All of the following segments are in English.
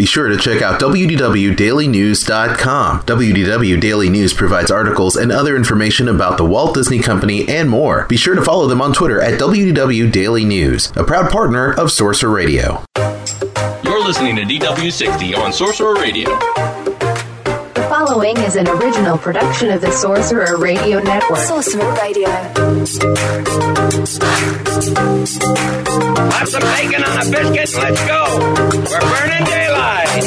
Be sure to check out WDWDailyNews.com. WDW Daily News provides articles and other information about the Walt Disney Company and more. Be sure to follow them on Twitter at WDW Daily News, a proud partner of Sorcerer Radio. You're listening to DW60 on Sorcerer Radio. The following is an original production of the Sorcerer Radio Network. Sorcerer Radio. Have some bacon on a biscuit. Let's go. We're burning daylight.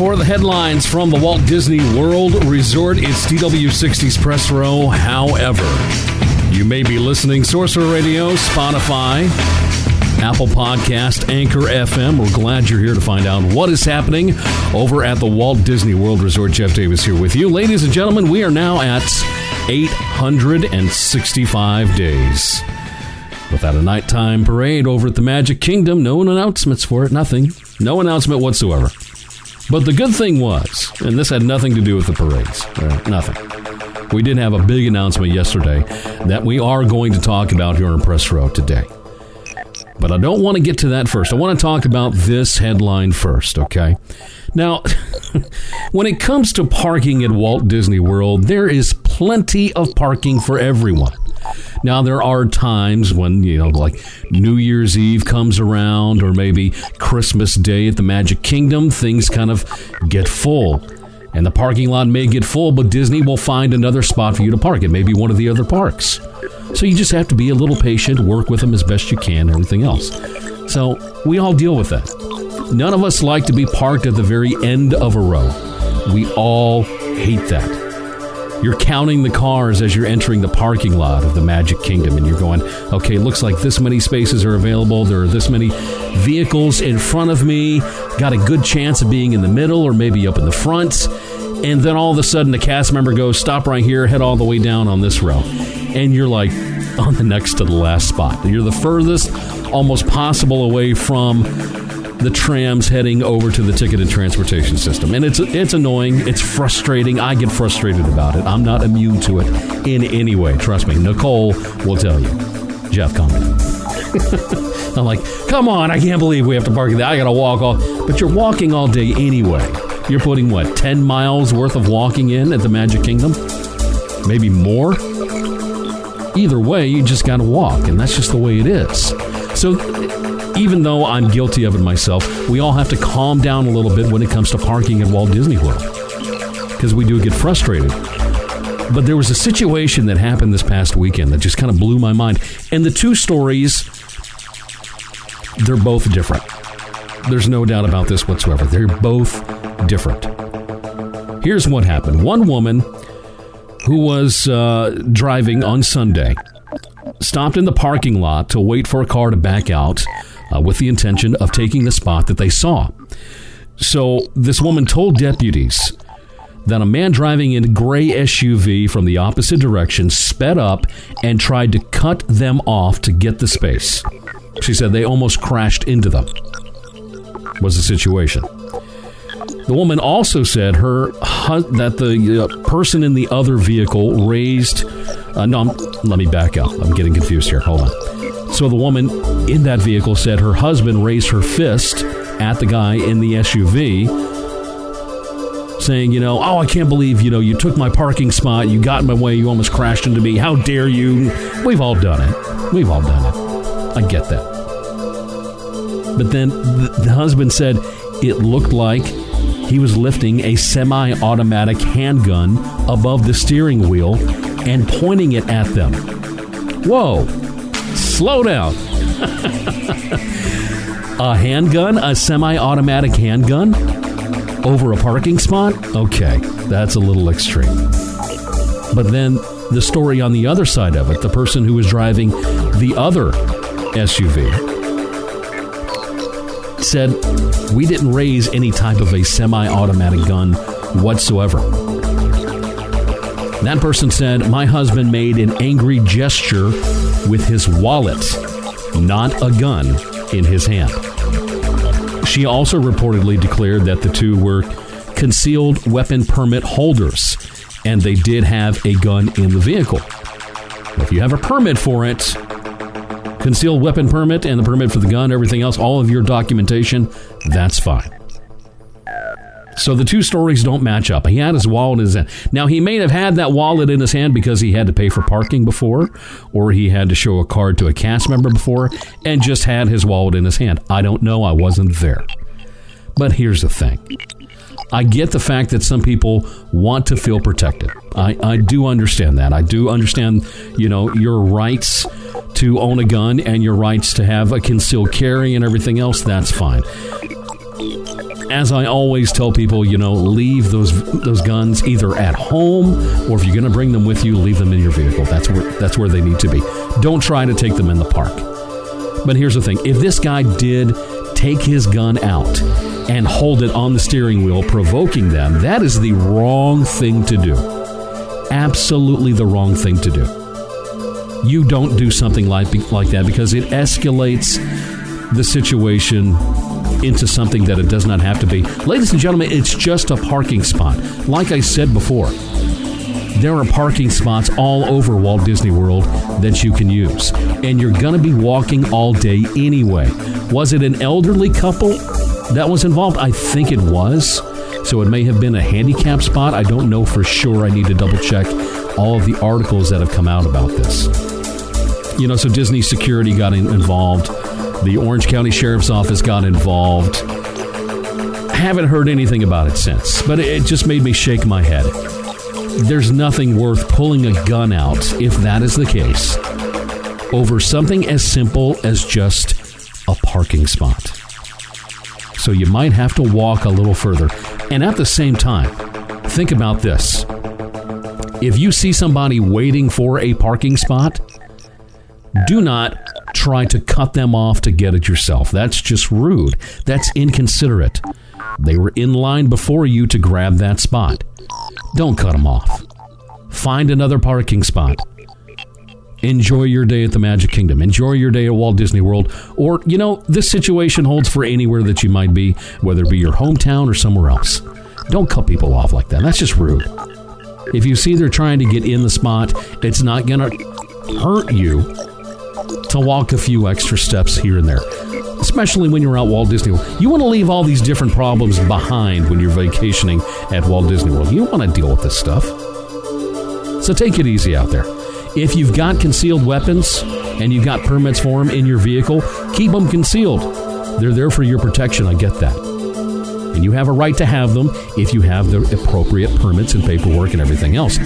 for the headlines from the Walt Disney World Resort. It's DW60's Press Row. However, you may be listening Sorcerer Radio, Spotify, Apple Podcast, Anchor FM. We're glad you're here to find out what is happening over at the Walt Disney World Resort. Jeff Davis here with you. Ladies and gentlemen, we are now at 865 days. Without a nighttime parade over at the Magic Kingdom, no announcements for it, nothing. No announcement whatsoever. But the good thing was, and this had nothing to do with the parades, uh, nothing. We did have a big announcement yesterday that we are going to talk about here on Press Row today. But I don't want to get to that first. I want to talk about this headline first, okay? Now, when it comes to parking at Walt Disney World, there is plenty of parking for everyone. Now, there are times when, you know, like New Year's Eve comes around or maybe Christmas Day at the Magic Kingdom, things kind of get full. And the parking lot may get full, but Disney will find another spot for you to park. It may be one of the other parks. So you just have to be a little patient, work with them as best you can, everything else. So we all deal with that. None of us like to be parked at the very end of a row. We all hate that. You're counting the cars as you're entering the parking lot of the Magic Kingdom, and you're going, okay, looks like this many spaces are available. There are this many vehicles in front of me. Got a good chance of being in the middle or maybe up in the front. And then all of a sudden, the cast member goes, stop right here, head all the way down on this row. And you're like on the next to the last spot. You're the furthest almost possible away from the trams heading over to the ticket and transportation system. And it's it's annoying, it's frustrating. I get frustrated about it. I'm not immune to it in any way. Trust me. Nicole will tell you. Jeff, down. I'm like, come on, I can't believe we have to park there. I gotta walk all but you're walking all day anyway. You're putting what, 10 miles worth of walking in at the Magic Kingdom? Maybe more? Either way, you just gotta walk, and that's just the way it is. So even though I'm guilty of it myself, we all have to calm down a little bit when it comes to parking at Walt Disney World. Because we do get frustrated. But there was a situation that happened this past weekend that just kind of blew my mind. And the two stories, they're both different. There's no doubt about this whatsoever. They're both different. Here's what happened one woman who was uh, driving on Sunday stopped in the parking lot to wait for a car to back out uh, with the intention of taking the spot that they saw. So this woman told deputies that a man driving in a gray SUV from the opposite direction sped up and tried to cut them off to get the space. She said they almost crashed into them. Was the situation. The woman also said her that the uh, person in the other vehicle raised. Uh, no, I'm- let me back up. I'm getting confused here. Hold on. So the woman in that vehicle said her husband raised her fist at the guy in the SUV saying, you know, oh, I can't believe, you know, you took my parking spot, you got in my way, you almost crashed into me. How dare you? We've all done it. We've all done it. I get that. But then the, husband said it looked like he was lifting a semi automatic handgun above the steering wheel and pointing it at them. Whoa, slow down. a handgun, a semi automatic handgun over a parking spot? Okay, that's a little extreme. But then the story on the other side of it, the person who was driving the other SUV said, We didn't raise any type of a semi automatic gun whatsoever. That person said, My husband made an angry gesture with his wallet, not a gun in his hand. She also reportedly declared that the two were concealed weapon permit holders and they did have a gun in the vehicle. If you have a permit for it, concealed weapon permit and the permit for the gun, everything else, all of your documentation, that's fine. So the two stories don't match up. He had his wallet in his hand. Now, he may have had that wallet in his hand because he had to pay for parking before, or he had to show a card to a cast member before, and just had his wallet in his hand. I don't know. I wasn't there. But here's the thing I get the fact that some people want to feel protected. I, I do understand that. I do understand, you know, your rights to own a gun and your rights to have a concealed carry and everything else. That's fine. As I always tell people, you know, leave those those guns either at home or if you're going to bring them with you, leave them in your vehicle. That's where that's where they need to be. Don't try to take them in the park. But here's the thing: if this guy did take his gun out and hold it on the steering wheel, provoking them, that is the wrong thing to do. Absolutely the wrong thing to do. You don't do something like, like that because it escalates the situation into something that it does not have to be. Ladies and gentlemen, it's just a parking spot. Like I said before, there are parking spots all over Walt Disney World that you can use. And you're going to be walking all day anyway. Was it an elderly couple that was involved? I think it was. So it may have been a handicap spot. I don't know for sure. I need to double check all of the articles that have come out about this. You know, so Disney security got in- involved. The Orange County Sheriff's Office got involved. Haven't heard anything about it since, but it just made me shake my head. There's nothing worth pulling a gun out, if that is the case, over something as simple as just a parking spot. So you might have to walk a little further. And at the same time, think about this. If you see somebody waiting for a parking spot, do not try to cut them off to get it yourself. That's just rude. That's inconsiderate. They were in line before you to grab that spot. Don't cut them off. Find another parking spot. Enjoy your day at the Magic Kingdom. Enjoy your day at Walt Disney World. Or, you know, this situation holds for anywhere that you might be, whether it be your hometown or somewhere else. Don't cut people off like that. That's just rude. If you see they're trying to get in the spot, it's not going to hurt you to walk a few extra steps here and there, especially when you're out Walt Disney World. You want to leave all these different problems behind when you're vacationing at Walt Disney World. You want to deal with this stuff. So take it easy out there. If you've got concealed weapons and you've got permits for them in your vehicle, keep them concealed. They're there for your protection. I get that. And you have a right to have them if you have the appropriate permits and paperwork and everything else.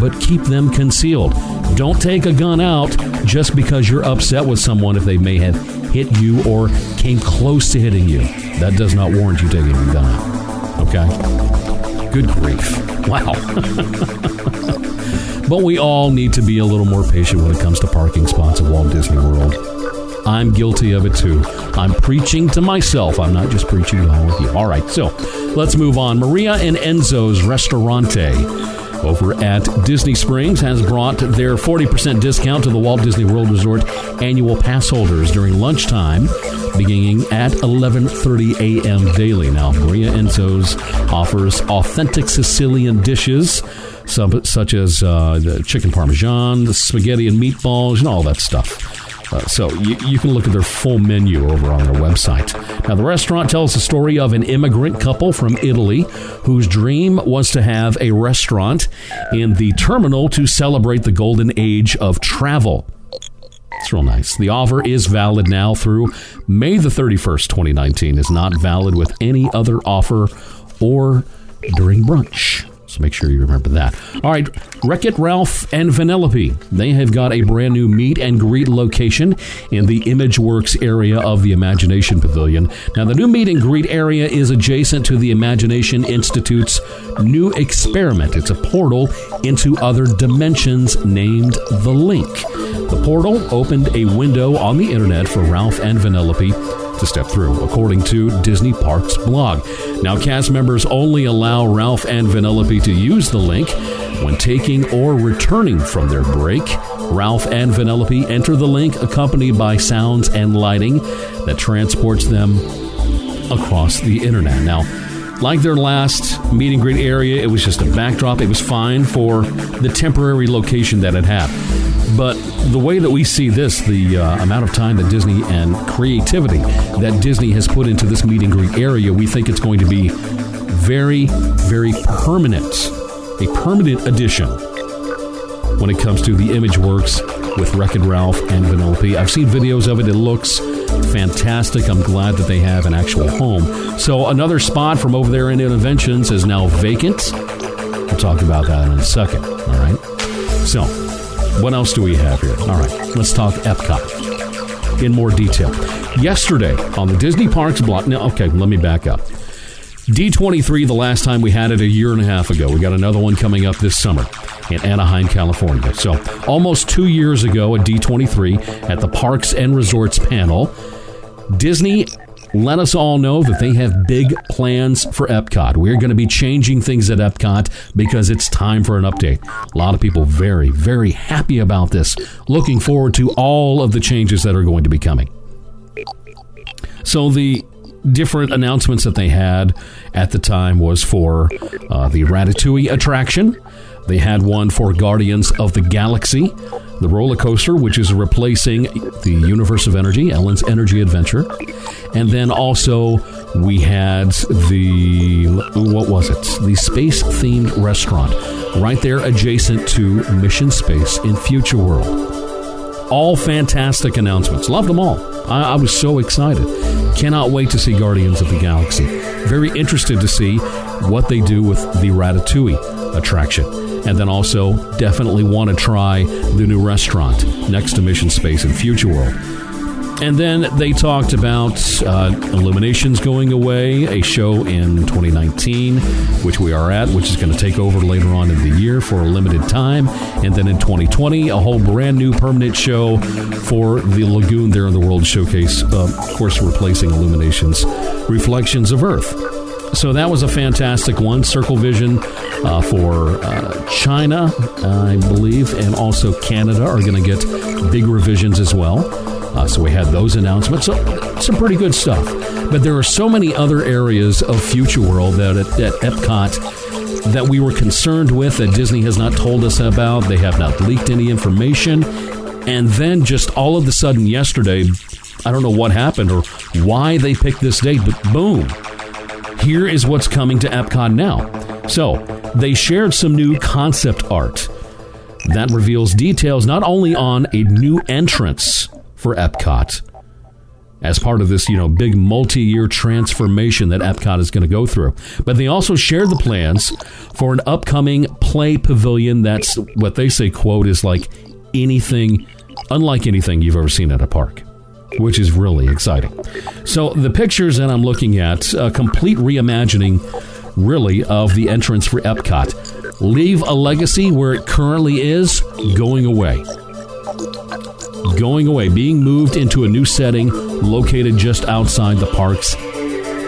But keep them concealed. Don't take a gun out just because you're upset with someone if they may have hit you or came close to hitting you. That does not warrant you taking a gun out. Okay? Good grief. Wow. but we all need to be a little more patient when it comes to parking spots at Walt Disney World. I'm guilty of it too. I'm preaching to myself. I'm not just preaching along with you. All right, so let's move on. Maria and Enzo's Ristorante over at Disney Springs has brought their 40% discount to the Walt Disney World Resort annual pass holders during lunchtime beginning at 11:30 a.m. daily. Now, Maria Enzo's offers authentic Sicilian dishes some, such as uh, the chicken parmesan, the spaghetti and meatballs, and all that stuff. Uh, so you, you can look at their full menu over on their website. Now, the restaurant tells the story of an immigrant couple from Italy whose dream was to have a restaurant in the terminal to celebrate the golden age of travel. It's real nice. The offer is valid now through May the 31st, 2019. Is not valid with any other offer or during brunch. So make sure you remember that. All right, Wreck It Ralph and Vanellope. They have got a brand new meet and greet location in the ImageWorks area of the Imagination Pavilion. Now, the new meet and greet area is adjacent to the Imagination Institute's new experiment. It's a portal into other dimensions named The Link. The portal opened a window on the internet for Ralph and Vanellope to step through, according to Disney Parks blog. Now, cast members only allow Ralph and Vanellope to use the link when taking or returning from their break. Ralph and Vanellope enter the link accompanied by sounds and lighting that transports them across the internet. Now, like their last meet and greet area, it was just a backdrop. It was fine for the temporary location that it had. But the way that we see this, the uh, amount of time that Disney and creativity that Disney has put into this meet and greet area, we think it's going to be very, very permanent. A permanent addition when it comes to the image works with Wreck It Ralph and Vanellope. I've seen videos of it. It looks fantastic. I'm glad that they have an actual home. So another spot from over there in Innoventions is now vacant. We'll talk about that in a second. All right. So, what else do we have here? All right, let's talk Epcot in more detail. Yesterday on the Disney Parks blog. Now, okay, let me back up. D23, the last time we had it a year and a half ago. We got another one coming up this summer in Anaheim, California. So, almost two years ago at D23 at the Parks and Resorts panel, Disney let us all know that they have big plans for Epcot. We're going to be changing things at Epcot because it's time for an update. A lot of people very, very happy about this. Looking forward to all of the changes that are going to be coming. So the different announcements that they had at the time was for uh, the Ratatouille attraction. They had one for Guardians of the Galaxy, the roller coaster, which is replacing the Universe of Energy, Ellen's Energy Adventure. And then also we had the, what was it? The space themed restaurant right there adjacent to Mission Space in Future World. All fantastic announcements. Loved them all. I, I, was so excited. Cannot wait to see Guardians of the Galaxy. Very interested to see what they do with the Ratatouille attraction. And then also definitely want to try the new restaurant next to Mission Space in Future World. And then they talked about uh, Illuminations going away, a show in 2019, which we are at, which is going to take over later on in the year for a limited time. And then in 2020, a whole brand new permanent show for the lagoon there in the World Showcase, uh, of course, replacing Illuminations Reflections of Earth. So that was a fantastic one. Circle Vision uh, for uh, China, I believe, and also Canada are going to get big revisions as well. Uh, so we had those announcements. So some pretty good stuff. But there are so many other areas of Future World that at, at Epcot that we were concerned with that Disney has not told us about. They have not leaked any information. And then just all of a sudden yesterday, I don't know what happened or why they picked this date, but boom, here is what's coming to Epcot now. So they shared some new concept art that reveals details not only on a new entrance for Epcot as part of this, you know, big multi-year transformation that Epcot is going to go through. But they also shared the plans for an upcoming play pavilion that's what they say quote is like anything unlike anything you've ever seen at a park. Which is really exciting. So, the pictures that I'm looking at, a complete reimagining, really, of the entrance for Epcot. Leave a legacy where it currently is, going away going away, being moved into a new setting located just outside the park's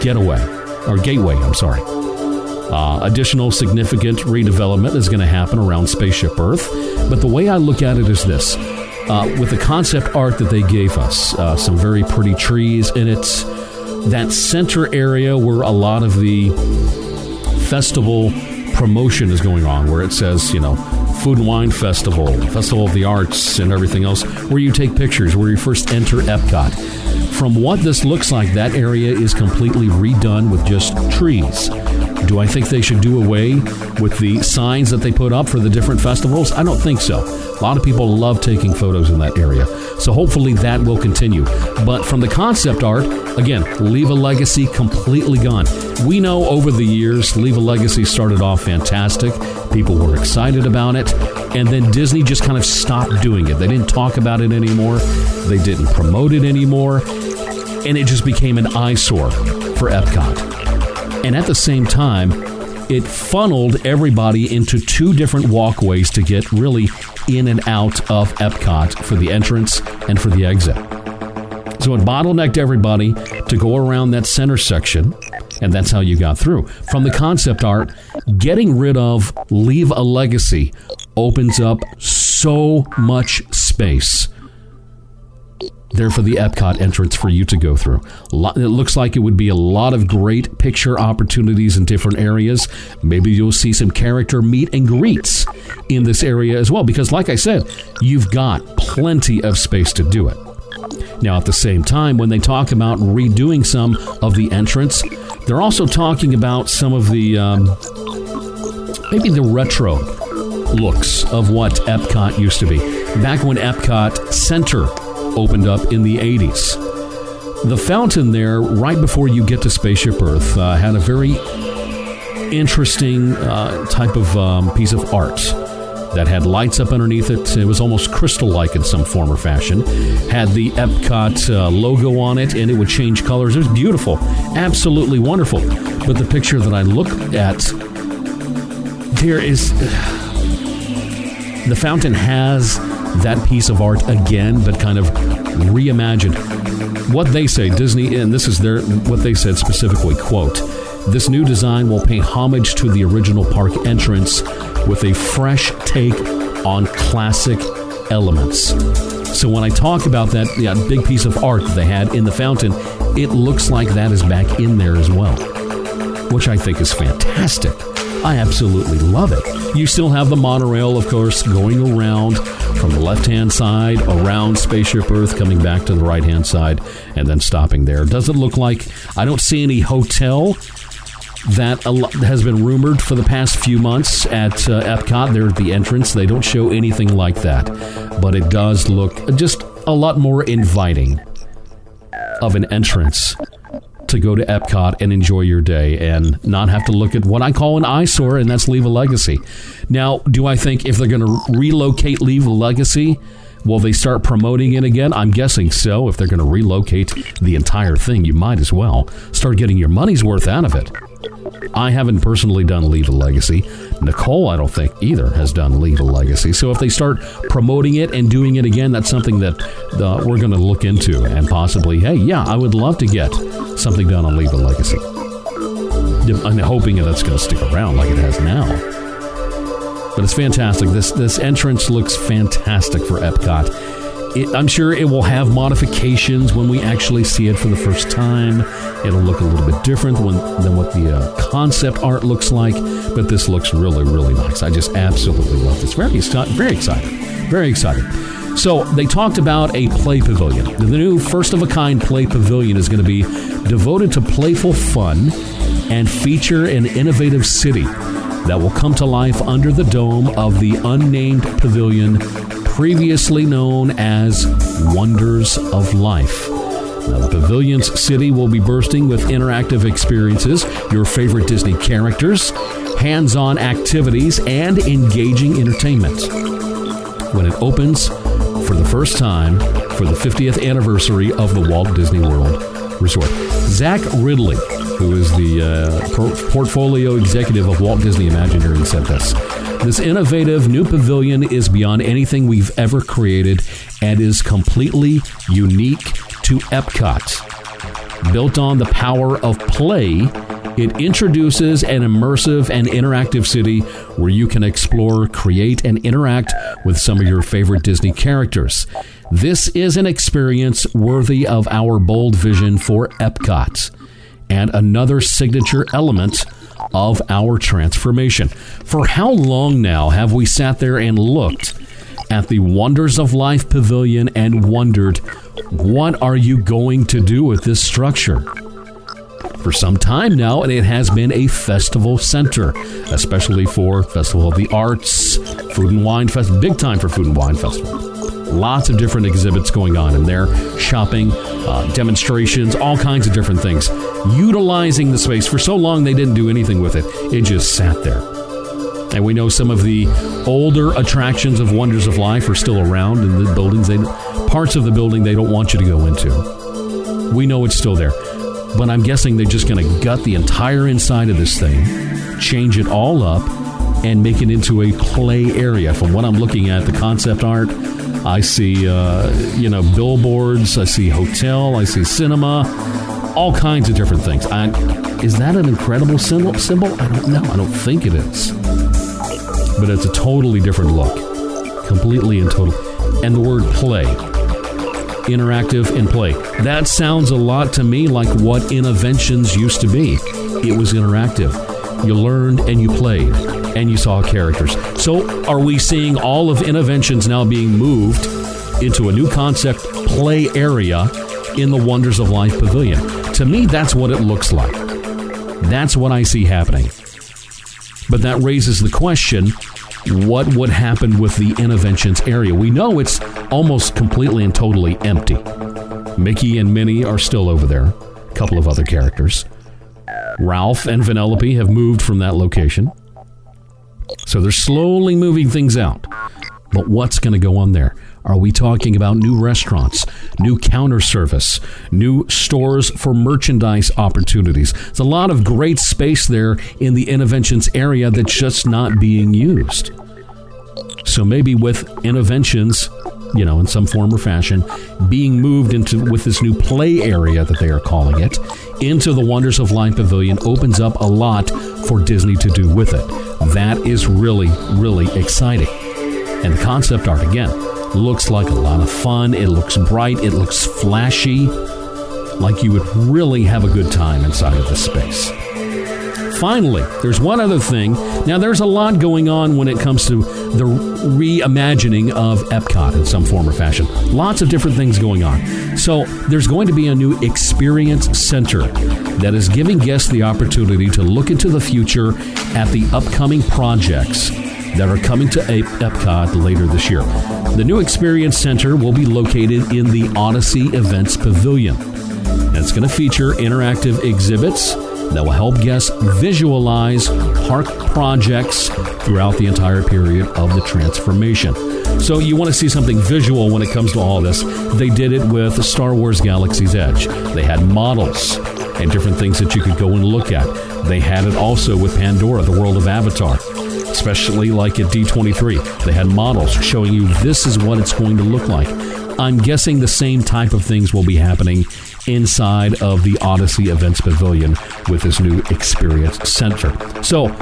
getaway or gateway. I'm sorry. Uh, additional significant redevelopment is going to happen around Spaceship Earth, but the way I look at it is this: uh, with the concept art that they gave us, uh, some very pretty trees, and it's that center area where a lot of the festival promotion is going on, where it says, you know, Food and Wine Festival, Festival of the Arts, and everything else, where you take pictures, where you first enter Epcot. From what this looks like, that area is completely redone with just trees. Do I think they should do away with the signs that they put up for the different festivals? I don't think so. A lot of people love taking photos in that area. So hopefully that will continue. But from the concept art, again, Leave a Legacy completely gone. We know over the years, Leave a Legacy started off fantastic. People were excited about it. And then Disney just kind of stopped doing it. They didn't talk about it anymore, they didn't promote it anymore. And it just became an eyesore for Epcot. And at the same time, it funneled everybody into two different walkways to get really in and out of Epcot for the entrance and for the exit. So it bottlenecked everybody to go around that center section, and that's how you got through. From the concept art, getting rid of Leave a Legacy opens up so much space there for the Epcot entrance for you to go through. It looks like it would be a lot of great picture opportunities in different areas. Maybe you'll see some character meet and greets in this area as well, because, like I said, you've got plenty of space to do it. Now, at the same time, when they talk about redoing some of the entrance, they're also talking about some of the um, maybe the retro looks of what Epcot used to be. Back when Epcot Center opened up in the 80s. The fountain there, right before you get to Spaceship Earth, uh, had a very interesting uh, type of um, piece of art that had lights up underneath it. It was almost crystal like in some form or fashion. Had the Epcot uh, logo on it, and it would change colors. It was beautiful, absolutely wonderful. But the picture that I look at, there is. The fountain has that piece of art again, but kind of reimagined. What they say, Disney, and this is their what they said specifically, quote, this new design will pay homage to the original park entrance with a fresh take on classic elements. So when I talk about that yeah, big piece of art they had in the fountain, it looks like that is back in there as well, which I think is fantastic. I absolutely love it. You still have the monorail, of course, going around from the left hand side around Spaceship Earth, coming back to the right hand side, and then stopping there. Does it look like I don't see any hotel? That has been rumored for the past few months at uh, Epcot. They're at the entrance. They don't show anything like that. But it does look just a lot more inviting of an entrance to go to Epcot and enjoy your day and not have to look at what I call an eyesore, and that's Leave a Legacy. Now, do I think if they're going to relocate Leave a Legacy, will they start promoting it again? I'm guessing so. If they're going to relocate the entire thing, you might as well start getting your money's worth out of it. I haven't personally done Leave a Legacy. Nicole, I don't think either, has done Leave a Legacy. So if they start promoting it and doing it again, that's something that uh, we're going to look into and possibly, hey, yeah, I would love to get something done on Leave a Legacy. I'm hoping that's going to stick around like it has now. But it's fantastic. This this entrance looks fantastic for Epcot. It, I'm sure it will have modifications when we actually see it for the first time. It'll look a little bit different when, than what the uh, concept art looks like, but this looks really, really nice. I just absolutely love this. Very, very excited. Very excited. So they talked about a play pavilion. The new first of a kind play pavilion is going to be devoted to playful fun and feature an innovative city that will come to life under the dome of the unnamed pavilion previously known as Wonders of Life. Now, the Pavilion's city will be bursting with interactive experiences, your favorite Disney characters, hands on activities, and engaging entertainment. When it opens for the first time for the 50th anniversary of the Walt Disney World Resort, Zach Riddley, who is the uh, portfolio executive of Walt Disney Imagineering, said this. This innovative new pavilion is beyond anything we've ever created and is completely unique to Epcot. Built on the power of play, it introduces an immersive and interactive city where you can explore, create, and interact with some of your favorite Disney characters. This is an experience worthy of our bold vision for Epcot and another signature element of our transformation. For how long now have we sat there and looked at the Wonders of Life Pavilion and wondered, what are you going to do with this structure? For some time now, and it has been a festival center, especially for Festival of the Arts, Food and Wine Festival, big time for Food and Wine Festival. Lots of different exhibits going on in there, shopping, uh, demonstrations, all kinds of different things. Utilizing the space. For so long, they didn't do anything with it, it just sat there. And we know some of the older attractions of Wonders of Life are still around in the buildings. They, parts of the building they don't want you to go into. We know it's still there. But I'm guessing they're just going to gut the entire inside of this thing, change it all up, and make it into a play area. From what I'm looking at, the concept art, I see, uh, you know, billboards, I see hotel, I see cinema, all kinds of different things. I, is that an incredible symbol? Symbol? I don't know. I don't think it is. But it's a totally different look, completely and total. And the word play, interactive and play. That sounds a lot to me like what Innoventions used to be. It was interactive. You learned and you played and you saw characters. So, are we seeing all of Innoventions now being moved into a new concept play area in the Wonders of Life Pavilion? To me, that's what it looks like. That's what I see happening. But that raises the question what would happen with the Innoventions area? We know it's almost completely and totally empty. Mickey and Minnie are still over there, a couple of other characters. Ralph and Vanellope have moved from that location. So they're slowly moving things out. But what's going to go on there? Are we talking about new restaurants, new counter service, new stores for merchandise opportunities? There's a lot of great space there in the Innoventions area that's just not being used. So maybe with Innoventions, you know, in some form or fashion, being moved into with this new play area that they are calling it, into the Wonders of Life Pavilion opens up a lot for Disney to do with it. That is really, really exciting. And the concept art, again, looks like a lot of fun. It looks bright. It looks flashy. Like you would really have a good time inside of this space. Finally, there's one other thing. Now, there's a lot going on when it comes to the reimagining of Epcot in some form or fashion. Lots of different things going on. So, there's going to be a new experience center that is giving guests the opportunity to look into the future at the upcoming projects that are coming to Epcot later this year. The new Experience Center will be located in the Odyssey Events Pavilion. It's going to feature interactive exhibits that will help guests visualize park projects throughout the entire period of the transformation. So, you want to see something visual when it comes to all this. They did it with Star Wars Galaxy's Edge. They had models and different things that you could go and look at. They had it also with Pandora, the world of Avatar especially like at D23. They had models showing you this is what it's going to look like. I'm guessing the same type of things will be happening inside of the Odyssey Events Pavilion with this new Experience Center. So,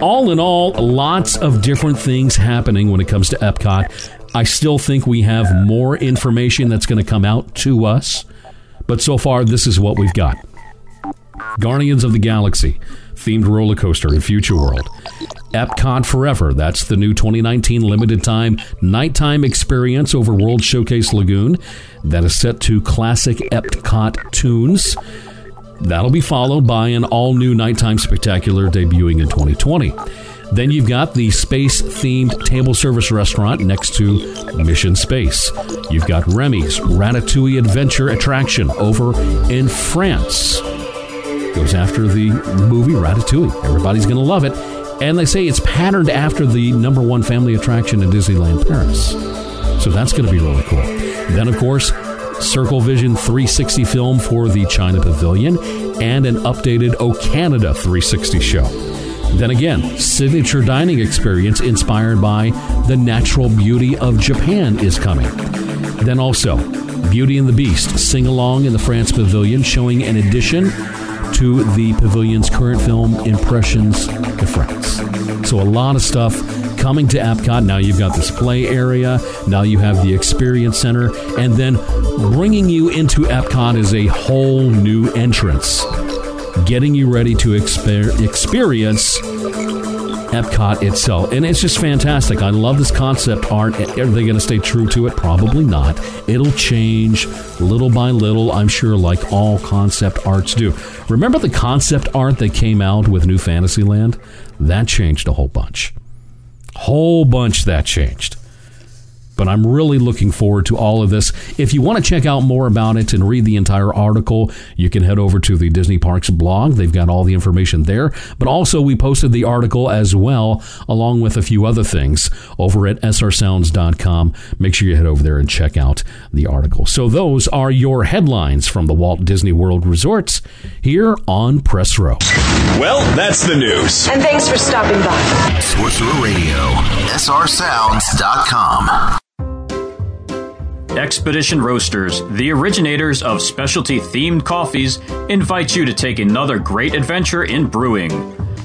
all in all, lots of different things happening when it comes to Epcot. I still think we have more information that's going to come out to us, but so far, this is what we've got Guardians of the Galaxy themed roller coaster in Future World. Epcot Forever. That's the new 2019 limited time nighttime experience over World Showcase Lagoon that is set to classic Epcot tunes. That'll be followed by an all new nighttime spectacular debuting in 2020. Then you've got the space themed table service restaurant next to Mission Space. You've got Remy's Ratatouille Adventure attraction over in France. Goes after the movie Ratatouille. Everybody's going to love it. And they say it's patterned after the number one family attraction in Disneyland Paris. So that's going to be really cool. Then, of course, Circle Vision 360 film for the China Pavilion and an updated O Canada 360 show. Then again, signature dining experience inspired by the natural beauty of Japan is coming. Then also, Beauty and the Beast sing along in the France Pavilion, showing an addition to the pavilion's current film, Impressions de France. So, a lot of stuff coming to Epcot. Now you've got this play area, now you have the Experience Center, and then bringing you into Epcot is a whole new entrance getting you ready to exper- experience Epcot itself. And it's just fantastic. I love this concept art. Are they going to stay true to it? Probably not. It'll change little by little, I'm sure, like all concept arts do. Remember the concept art that came out with New Fantasyland? That changed a whole bunch. Whole bunch that changed but I'm really looking forward to all of this. If you want to check out more about it and read the entire article, you can head over to the Disney Parks blog. They've got all the information there. But also, we posted the article as well, along with a few other things over at srsounds.com. Make sure you head over there and check out the article. So, those are your headlines from the Walt Disney World Resorts here on Press Row. Well, that's the news. And thanks for stopping by. Sorcerer Radio, srsounds.com. Expedition Roasters, the originators of specialty themed coffees, invite you to take another great adventure in brewing.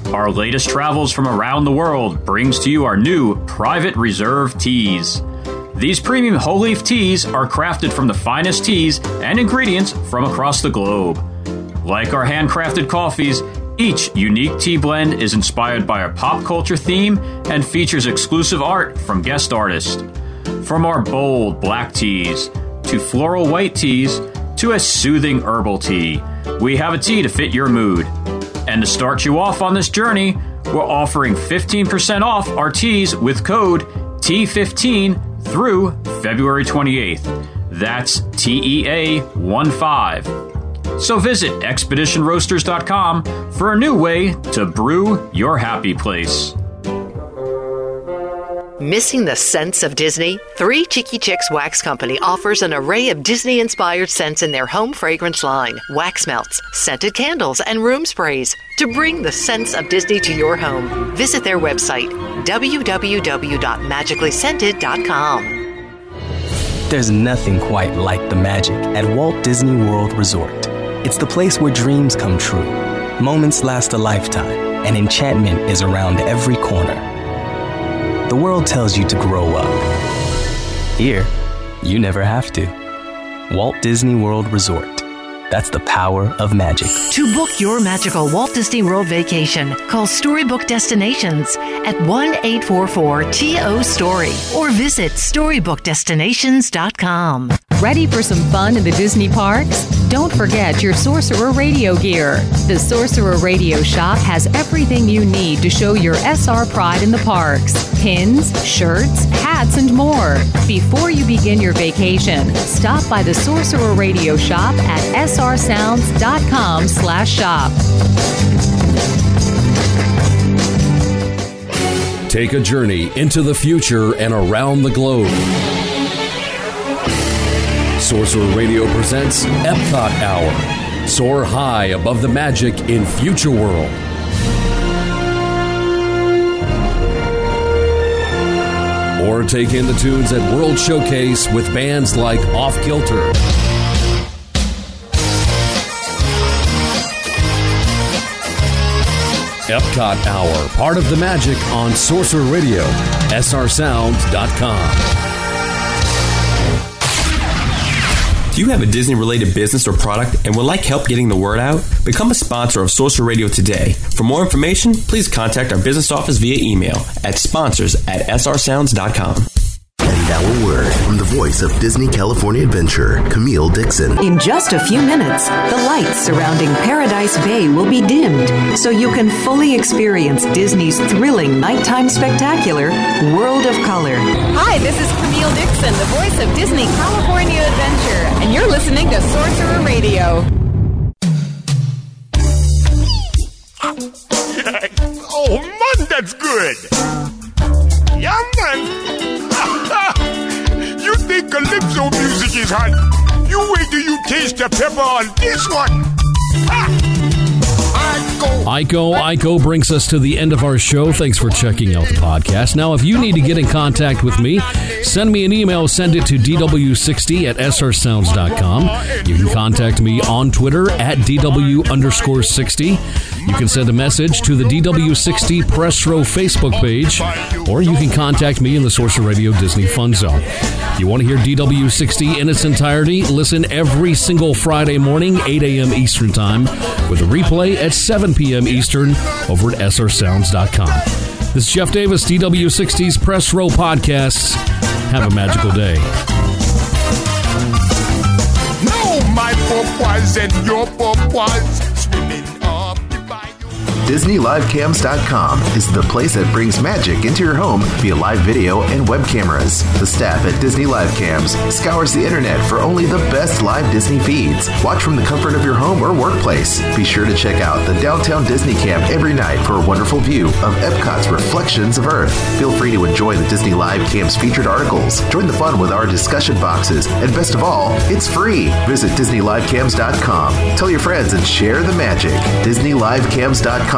Our latest travels from around the world brings to you our new private reserve teas. These premium whole leaf teas are crafted from the finest teas and ingredients from across the globe. Like our handcrafted coffees, each unique tea blend is inspired by a pop culture theme and features exclusive art from guest artists. From our bold black teas to floral white teas to a soothing herbal tea, we have a tea to fit your mood. And to start you off on this journey, we're offering 15% off our teas with code T15 through February 28th. That's TEA 15. So visit expeditionroasters.com for a new way to brew your happy place. Missing the sense of Disney? Three Cheeky Chicks Wax Company offers an array of Disney inspired scents in their home fragrance line wax melts, scented candles, and room sprays. To bring the sense of Disney to your home, visit their website, www.magicallyscented.com. There's nothing quite like the magic at Walt Disney World Resort. It's the place where dreams come true, moments last a lifetime, and enchantment is around every corner. The world tells you to grow up. Here, you never have to. Walt Disney World Resort. That's the power of magic. To book your magical Walt Disney World vacation, call Storybook Destinations at 1 844 TO Story or visit StorybookDestinations.com. Ready for some fun in the Disney parks? Don't forget your Sorcerer Radio gear. The Sorcerer Radio shop has everything you need to show your SR pride in the parks pins, shirts, hats, and more. Before you begin your vacation, stop by the Sorcerer Radio shop at srsounds.com slash shop. Take a journey into the future and around the globe. Sorcerer Radio presents Epcot Hour. Soar high above the magic in Future World. Or take in the tunes at World Showcase with bands like Off Kilter. Epcot Hour, part of the magic on Sorcerer Radio, srsounds.com. Do you have a Disney related business or product and would like help getting the word out? Become a sponsor of Sorcerer Radio today. For more information, please contact our business office via email at sponsors at srsounds.com. And now a word from the voice of Disney California Adventure, Camille Dixon. In just a few minutes, the lights surrounding Paradise Bay will be dimmed so you can fully experience Disney's thrilling nighttime spectacular, World of Color. Hi, this is Camille Dixon, the voice of Disney California Adventure, and you're listening to Sorcerer Radio. oh man, that's good. Yeah, man. you think calypso music is hot? You wait till you taste the pepper on this one. Ha! Ico. Ico brings us to the end of our show. Thanks for checking out the podcast. Now, if you need to get in contact with me, send me an email. Send it to dw60 at srsounds.com. You can contact me on Twitter at dw underscore 60. You can send a message to the DW60 Press Row Facebook page, or you can contact me in the Sorcerer Radio Disney Fun Zone. If you want to hear DW60 in its entirety, listen every single Friday morning, 8 a.m. Eastern Time, with a replay at 7 p.m. Eastern over at srsounds.com. This is Jeff Davis, DW60's Press Row Podcasts. Have a magical day. No, my purpose and your purpose DisneyLiveCams.com is the place that brings magic into your home via live video and web cameras. The staff at Disney Live Cams scours the internet for only the best live Disney feeds. Watch from the comfort of your home or workplace. Be sure to check out the Downtown Disney Cam every night for a wonderful view of Epcot's Reflections of Earth. Feel free to enjoy the Disney Live Cams featured articles. Join the fun with our discussion boxes, and best of all, it's free. Visit DisneyLiveCams.com. Tell your friends and share the magic. DisneyLiveCams.com,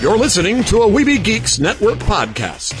You're listening to a Weeby Geeks Network podcast.